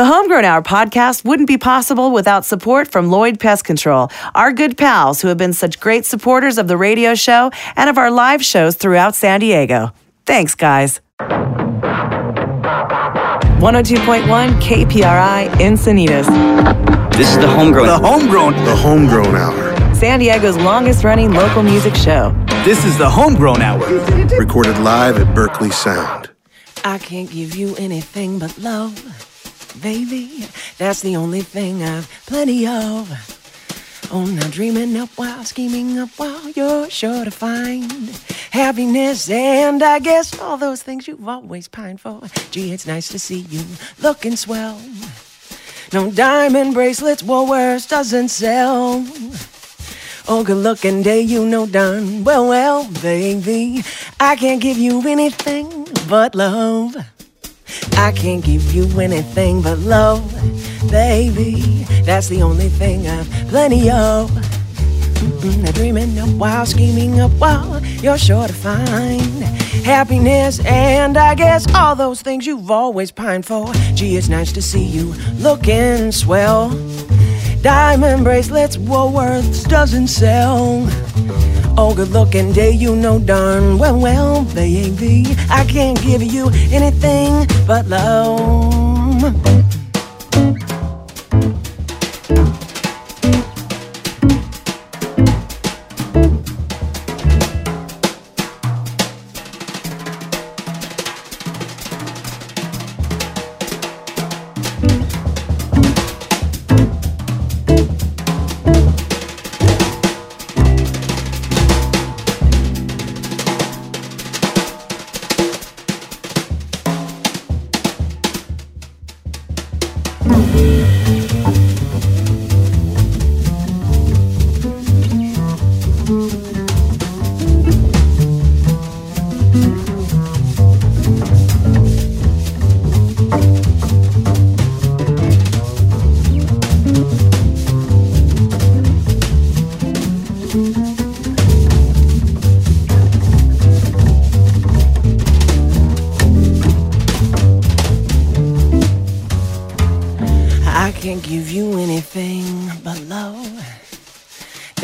The Homegrown Hour podcast wouldn't be possible without support from Lloyd Pest Control, our good pals who have been such great supporters of the radio show and of our live shows throughout San Diego. Thanks, guys. 102.1 KPRI Encinitas, This is the homegrown. The homegrown. The Homegrown Hour. San Diego's longest running local music show. This is the homegrown hour. Recorded live at Berkeley Sound. I can't give you anything but love, baby. That's the only thing I've plenty of. Oh, now dreaming up while scheming up while you're sure to find happiness and I guess all those things you've always pined for. Gee, it's nice to see you looking swell. No diamond bracelets, Woolworths doesn't sell. Oh, good looking day, you know darn well, well, baby. I can't give you anything but love. I can't give you anything but love, baby. That's the only thing I've plenty of. Mm-mm, dreaming up while scheming up while you're sure to find happiness and I guess all those things you've always pined for. Gee, it's nice to see you looking swell. Diamond bracelets, Woolworths doesn't sell. Oh, good looking day, you know darn well, well, baby. I can't give you anything but love.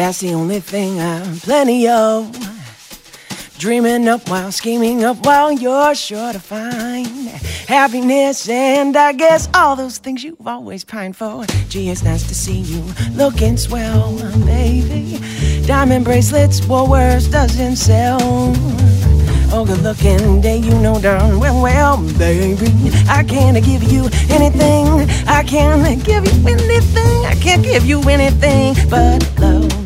That's the only thing I'm plenty of. Dreaming up while scheming up while you're sure to find happiness and I guess all those things you've always pined for. Gee, it's nice to see you looking swell, baby. Diamond bracelets, Woolworths doesn't sell. Oh, good looking day, you know darn well, well, baby. I can't give you anything. I can't give you anything. I can't give you anything but love.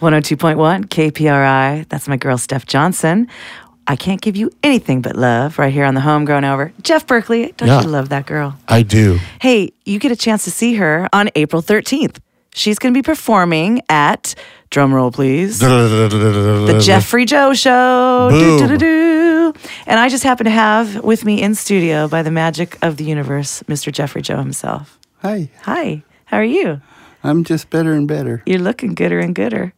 102.1 KPRI. That's my girl, Steph Johnson. I can't give you anything but love right here on the Homegrown Hour. Jeff Berkeley, don't Yeah. you love that girl? I do. Hey, you get a chance to see her on April 13th. She's going to be performing at, drum roll please, the the Jeffrey Joe Show. And I just happen to have with me in studio, by the magic of the universe, Mr. Jeffrey Joe himself. Hi, Hi, how are you? I'm just better and better. You're looking gooder and gooder.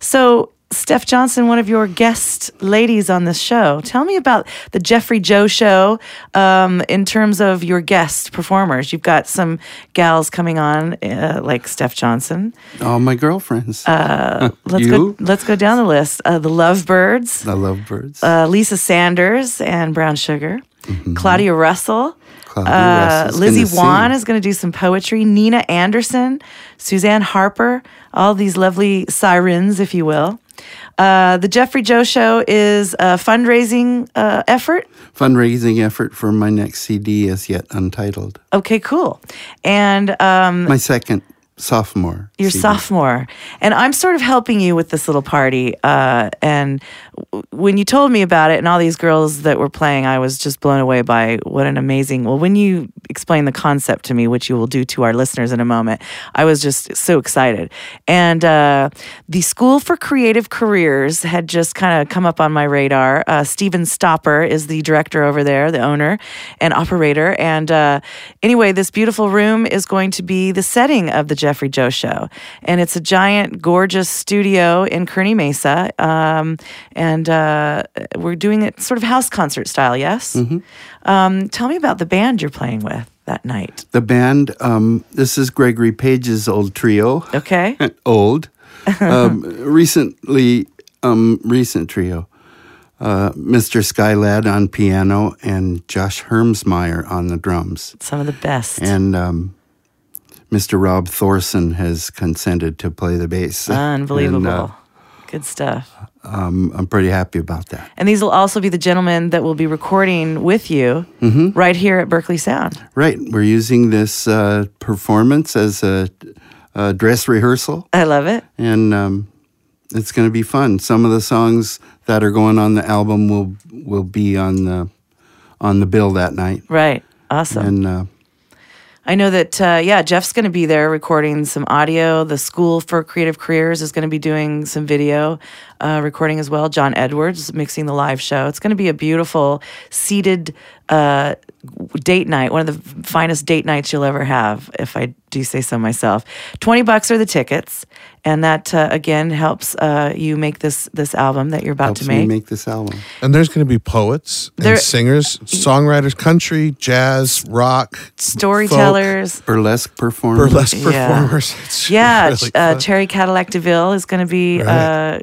So, Steph Johnson, one of your guest ladies on this show, tell me about the Jeffrey Joe show um, in terms of your guest performers. You've got some gals coming on, uh, like Steph Johnson. All my girlfriends. Uh, let's You? go. Let's go down the list. Uh, the Lovebirds, the lovebirds. uh, Lisa Sanders and Brown Sugar, Claudia Russell. Uh, Lizzie Wan sing. is going to do some poetry. Nina Anderson, Suzanne Harper, all these lovely sirens, if you will. Uh, the Jeffrey Joe Show is a fundraising uh, effort. fundraising effort for my next CD is yet untitled. Okay, cool. And um, My second sophomore. You're CD. sophomore, and I'm sort of helping you with this little party. Uh, and w- when you told me about it, and all these girls that were playing, I was just blown away by what an amazing. Well, when you explained the concept to me, which you will do to our listeners in a moment, I was just so excited. And uh, the School for Creative Careers had just kind of come up on my radar. Uh, Stephen Stopper is the director over there, the owner and operator. And uh, anyway, this beautiful room is going to be the setting of the Jeffrey Joe Show. And it's a giant, gorgeous studio in Kearney Mesa. Um, and uh, we're doing it sort of house concert style, yes? Um, tell me about the band you're playing with that night. The band, um, this is Gregory Page's old trio. Okay. old. Um, recently, um, recent trio. Uh, Mr. Skylad on piano and Josh Hermsmeyer on the drums. Some of the best. And um, Mr. Rob Thorson has consented to play the bass. Unbelievable. And, uh, Good stuff. um, I'm pretty happy about that. And these will also be the gentlemen that will be recording with you Mm-hmm. right here at Berkeley Sound. Right. We're using this uh, performance as a, a dress rehearsal. I love it. and um, it's going to be fun. Some of the songs that are going on the album will will be on the on the bill that night, Right. Awesome. and uh, I know that, uh, yeah, Jeff's going to be there recording some audio. The School for Creative Careers is going to be doing some video uh, recording as well. John Edwards mixing the live show. It's going to be a beautiful seated uh, date night, one of the finest date nights you'll ever have, if I do say so myself. 20 bucks are the tickets. And that, uh, again, helps uh, you make this, this album that you're about helps to me make. make this album. And there's going to be poets and There- singers, songwriters, country, jazz, rock, Storytellers. Burlesque performance. burlesque performers. It's Yeah, really uh, fun. Cherry Cadillac DeVille is going to be Right.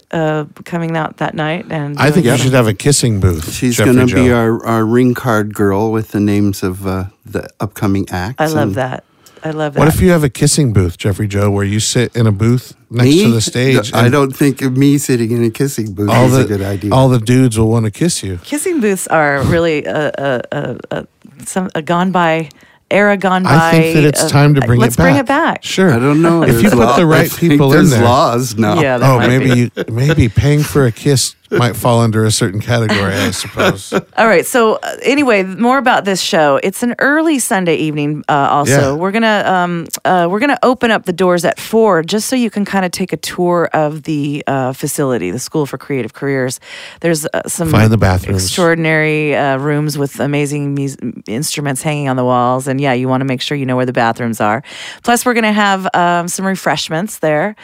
Coming out that night, and I think you should have a kissing booth. She's going to be our, our ring card girl with the names of uh, the upcoming acts. I love that. I love that. What if you have a kissing booth, Jeffrey Joe, where you sit in a booth next Me? to the stage? I don't think of me sitting in a kissing booth all is the a good idea. all the dudes will want to kiss you. kissing booths are really a, a, a, a, some a gone by era gone by? I think that it's uh, time to bring let's it back. bring it back. Sure. I don't know. If you There's put law- the I right think people in there's there. laws now. Yeah, there Oh, might maybe be. you maybe paying for a kiss might fall under a certain category, I suppose. All right. So uh, anyway, more about this show. It's an early Sunday evening. Uh, also, Yeah. we're gonna um, uh, we're gonna open up the doors at four, just so you can kind of take a tour of the uh, facility, the School for Creative Careers. There's uh, some Find the bathrooms. extraordinary uh, rooms with amazing mus- instruments hanging on the walls, and yeah, you want to make sure you know where the bathrooms are. Plus, we're gonna have um, some refreshments there,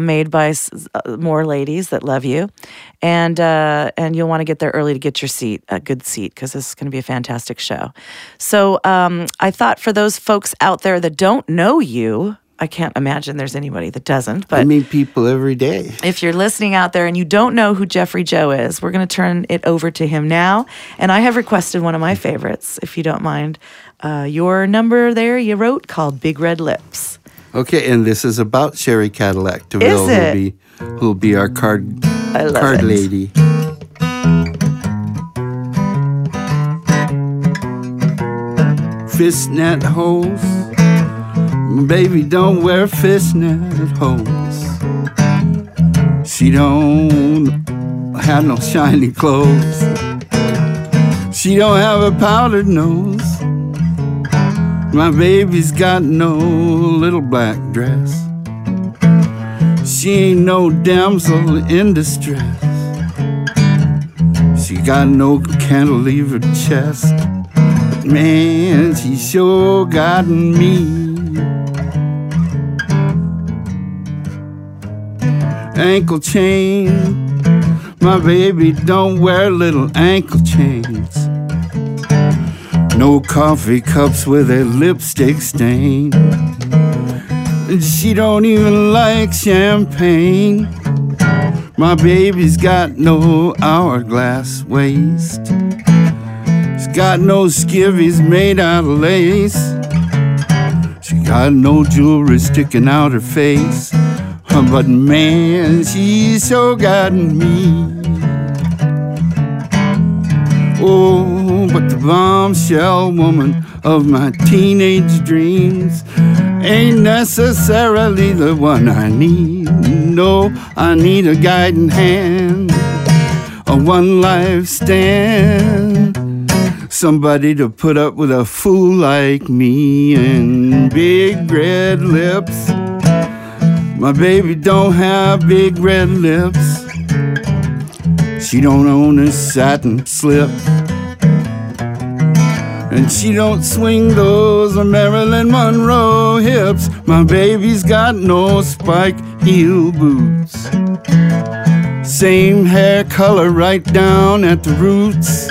made by s- uh, more ladies that love you, and uh, and you'll want to get there early to get your seat, a good seat, because this is going to be a fantastic show. So um, I thought for those folks out there that don't know you, I can't imagine there's anybody that doesn't, but I meet people every day. if you're listening out there and you don't know who Jeffrey Joe is, we're going to turn it over to him now. And I have requested one of my favorites, if you don't mind. Uh, your number there you wrote called Big Red Lips. Okay, and this is about Sherry Cadillac DeVille, Is it? who'll be who'll be our card I love card it. lady. Fishnet hose, baby, don't wear fishnet hose. She don't have no shiny clothes. She don't have a powdered nose. My baby's got no little black dress. She ain't no damsel in distress. She got no cantilever chest. But Man, she sure got me. Ankle chain. My baby don't wear little ankle chains. No coffee cups with a lipstick stain. She don't even like champagne. My baby's got no hourglass waist. She's got no skivvies made out of lace. She got no jewelry sticking out her face. But man, she sure got me. Oh, but the bombshell woman of my teenage dreams ain't necessarily the one I need. No, I need a guiding hand, a one life stand. Somebody to put up with a fool like me and big red lips. My baby don't have big red lips. She don't own a satin slip. And she don't swing those Marilyn Monroe hips. My baby's got no spike heel boots. Same hair color right down at the roots.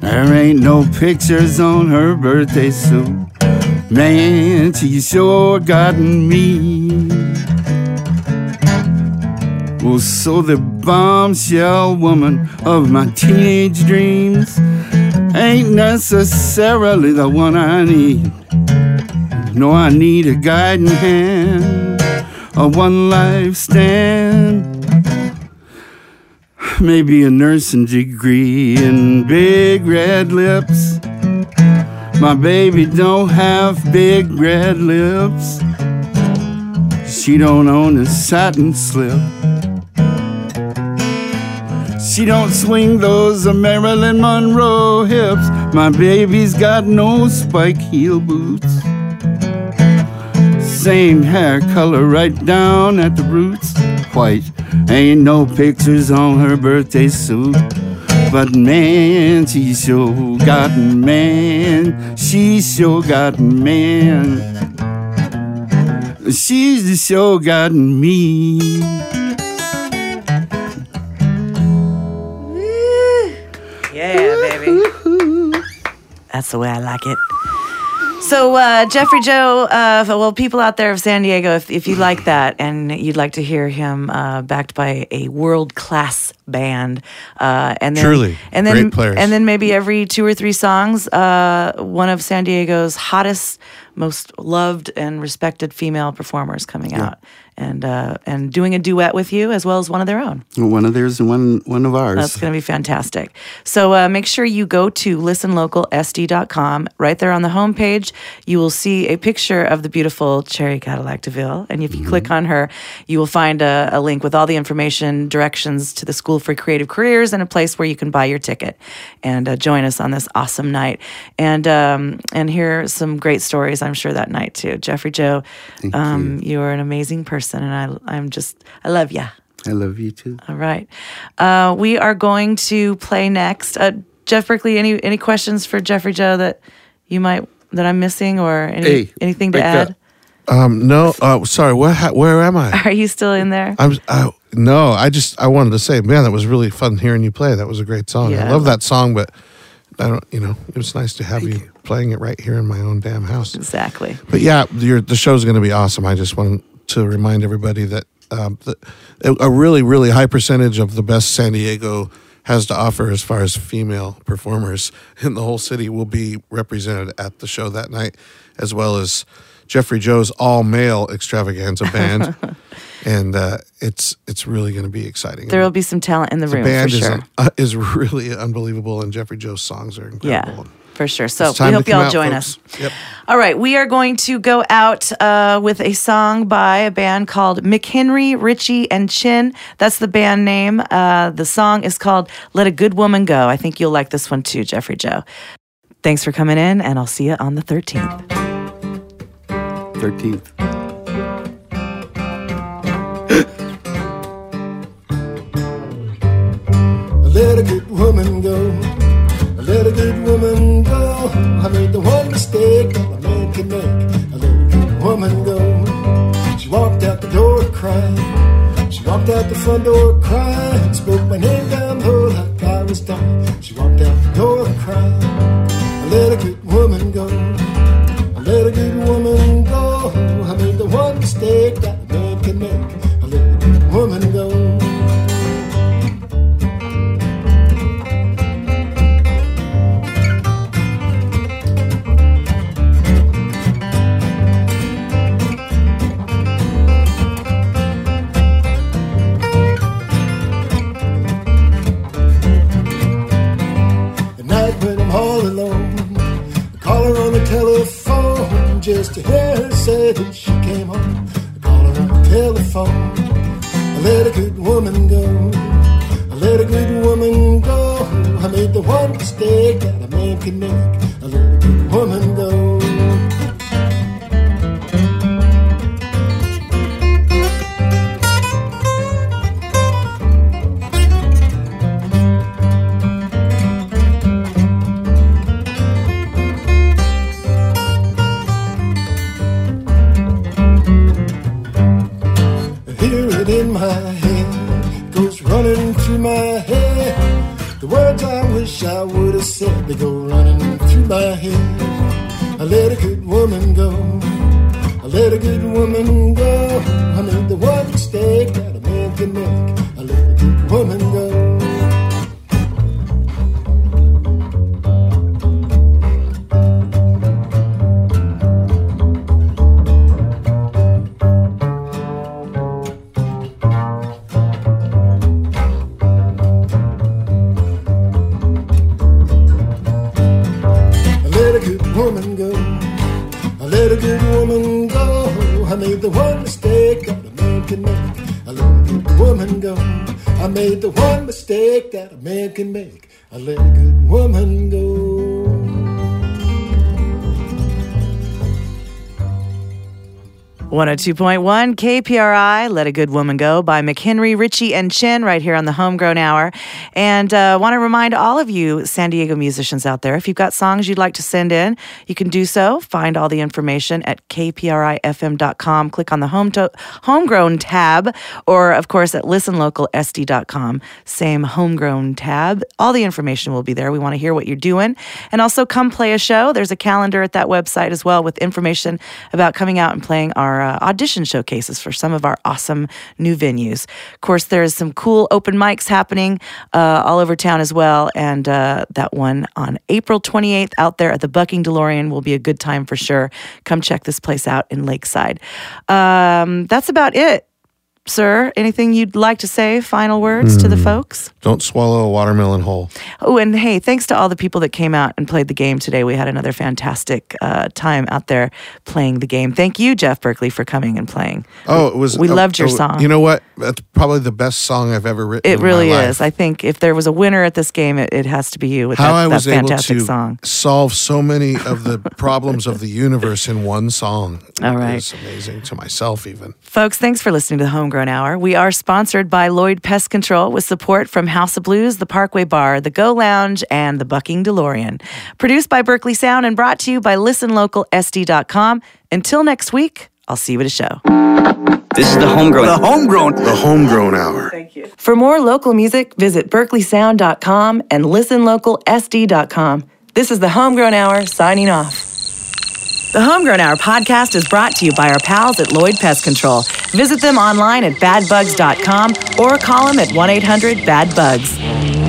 There ain't no pictures on her birthday suit. Man, she sure gotten me. Well, so the bombshell woman of my teenage dreams ain't necessarily the one I need. No, I need a guiding hand, a one life stand, maybe a nursing degree and big red lips. My baby don't have big red lips. She don't own a satin slip. She don't swing those uh, Marilyn Monroe hips. My baby's got no spike heel boots. Same hair color right down at the roots. White. Ain't no pictures on her birthday suit. But man, she sure got man. She sure got man. She's sure got me. That's the way I like it. So, uh, Jeffrey Joe, uh, well, people out there of San Diego, if, if you like that and you'd like to hear him uh, backed by a world class band, uh, and then Truly, and then great players. and then maybe every two or three songs, uh, one of San Diego's hottest, most loved and respected female performers coming out and uh, and doing a duet with you as well as one of their own. One of theirs and one one of ours. That's going to be fantastic. So uh, make sure you go to listenlocalsd.com. Right there on the homepage, you will see a picture of the beautiful Cherry Cadillac DeVille. And if you click on her, you will find a, a link with all the information, directions to the School for Creative Careers, and a place where you can buy your ticket and uh, join us on this awesome night. And um, and hear some great stories, I'm sure, that night too. Jeffrey Joe, um, you. are an amazing person, and I, I'm just, I love you. I love you too. All right. Uh, we are going to play next. Uh, Jeff Berkeley, any any questions for Jeffrey Joe that you might that I'm missing or any, Hey, anything to add? up. Um, no, uh, sorry. Where ha- where am I? Are you still in there? I'm. I, no, I just I wanted to say, man, that was really fun hearing you play. That was a great song. Yeah. I love that song, but I don't. You know, it was nice to have you, playing it right here in my own damn house. Exactly. But yeah, your, the show's going to be awesome. I just want to remind everybody that um, the, a really, really high percentage of the best San Diego has to offer as far as female performers in the whole city will be represented at the show that night, as well as Jeffrey Joe's all male extravaganza band. and uh, it's it's really going to be exciting. There will be some talent in the, the room The band for is, sure. uh, is really unbelievable, and Jeffrey Joe's songs are incredible. Yeah, for sure. So It's we hope y'all out, join folks. us. Yep. All right, we are going to go out uh, with a song by a band called McHenry, Richie, and Chin. That's the band name. Uh, the song is called Let a Good Woman Go. I think you'll like this one too, Jeffrey Joe. Thanks for coming in, and I'll see you on the 13th. 13th. One mistake that a man can make. A good woman good woman go. I let a good woman go. I made the one mistake that a man can make. I let a good woman go. One mistake that a man can make. I let a good woman go. I made the one mistake that a man can make. I let a good woman go. 102.1 KPRI, Let a Good Woman Go by McHenry, Ritchie, and Chin right here on the Homegrown Hour. And uh, want to remind all of you San Diego musicians out there, if you've got songs you'd like to send in, you can do so. Find all the information at kprifm.com. Click on the home to- Homegrown tab, or of course at listenlocalsd.com. Same Homegrown tab. All the information will be there. We want to hear what you're doing. And also come play a show. There's a calendar at that website as well with information about coming out and playing our uh, audition showcases for some of our awesome new venues. Of course, there's some cool open mics happening uh, all over town as well. And uh, that one on April 28th out there at the Bucking DeLorean will be a good time for sure. Come check this place out in Lakeside. Um, that's about it. Sir, anything you'd like to say? Final words to the folks? Don't swallow a watermelon whole. Oh, and hey, thanks to all the people that came out and played the game today. We had another fantastic uh, time out there playing the game. Thank you, Jeff Berkeley, for coming and playing. Oh, it was. We uh, loved your uh, song. You know what? That's probably the best song I've ever written. It really is. I think if there was a winner at this game, it, it has to be you with How that, I that was able fantastic to song. solve so many of the problems of the universe in one song. All right. It's amazing to myself, even. Folks, thanks for listening to the Homegrown Hour. We are sponsored by Lloyd Pest Control with support from House of Blues, the Parkway Bar, the Go Lounge, and the Bucking DeLorean. Produced by Berkeley Sound and brought to you by listenlocalsd.com. Until next week, I'll see you at a show. This is the homegrown. The homegrown. The Homegrown Hour. Thank you. For more local music, visit berkeleysound.com and listenlocalsd.com. This is the Homegrown Hour signing off. The Homegrown Hour podcast is brought to you by our pals at Lloyd Pest Control. Visit them online at badbugs.com or call them at 1 800 BAD BUGS.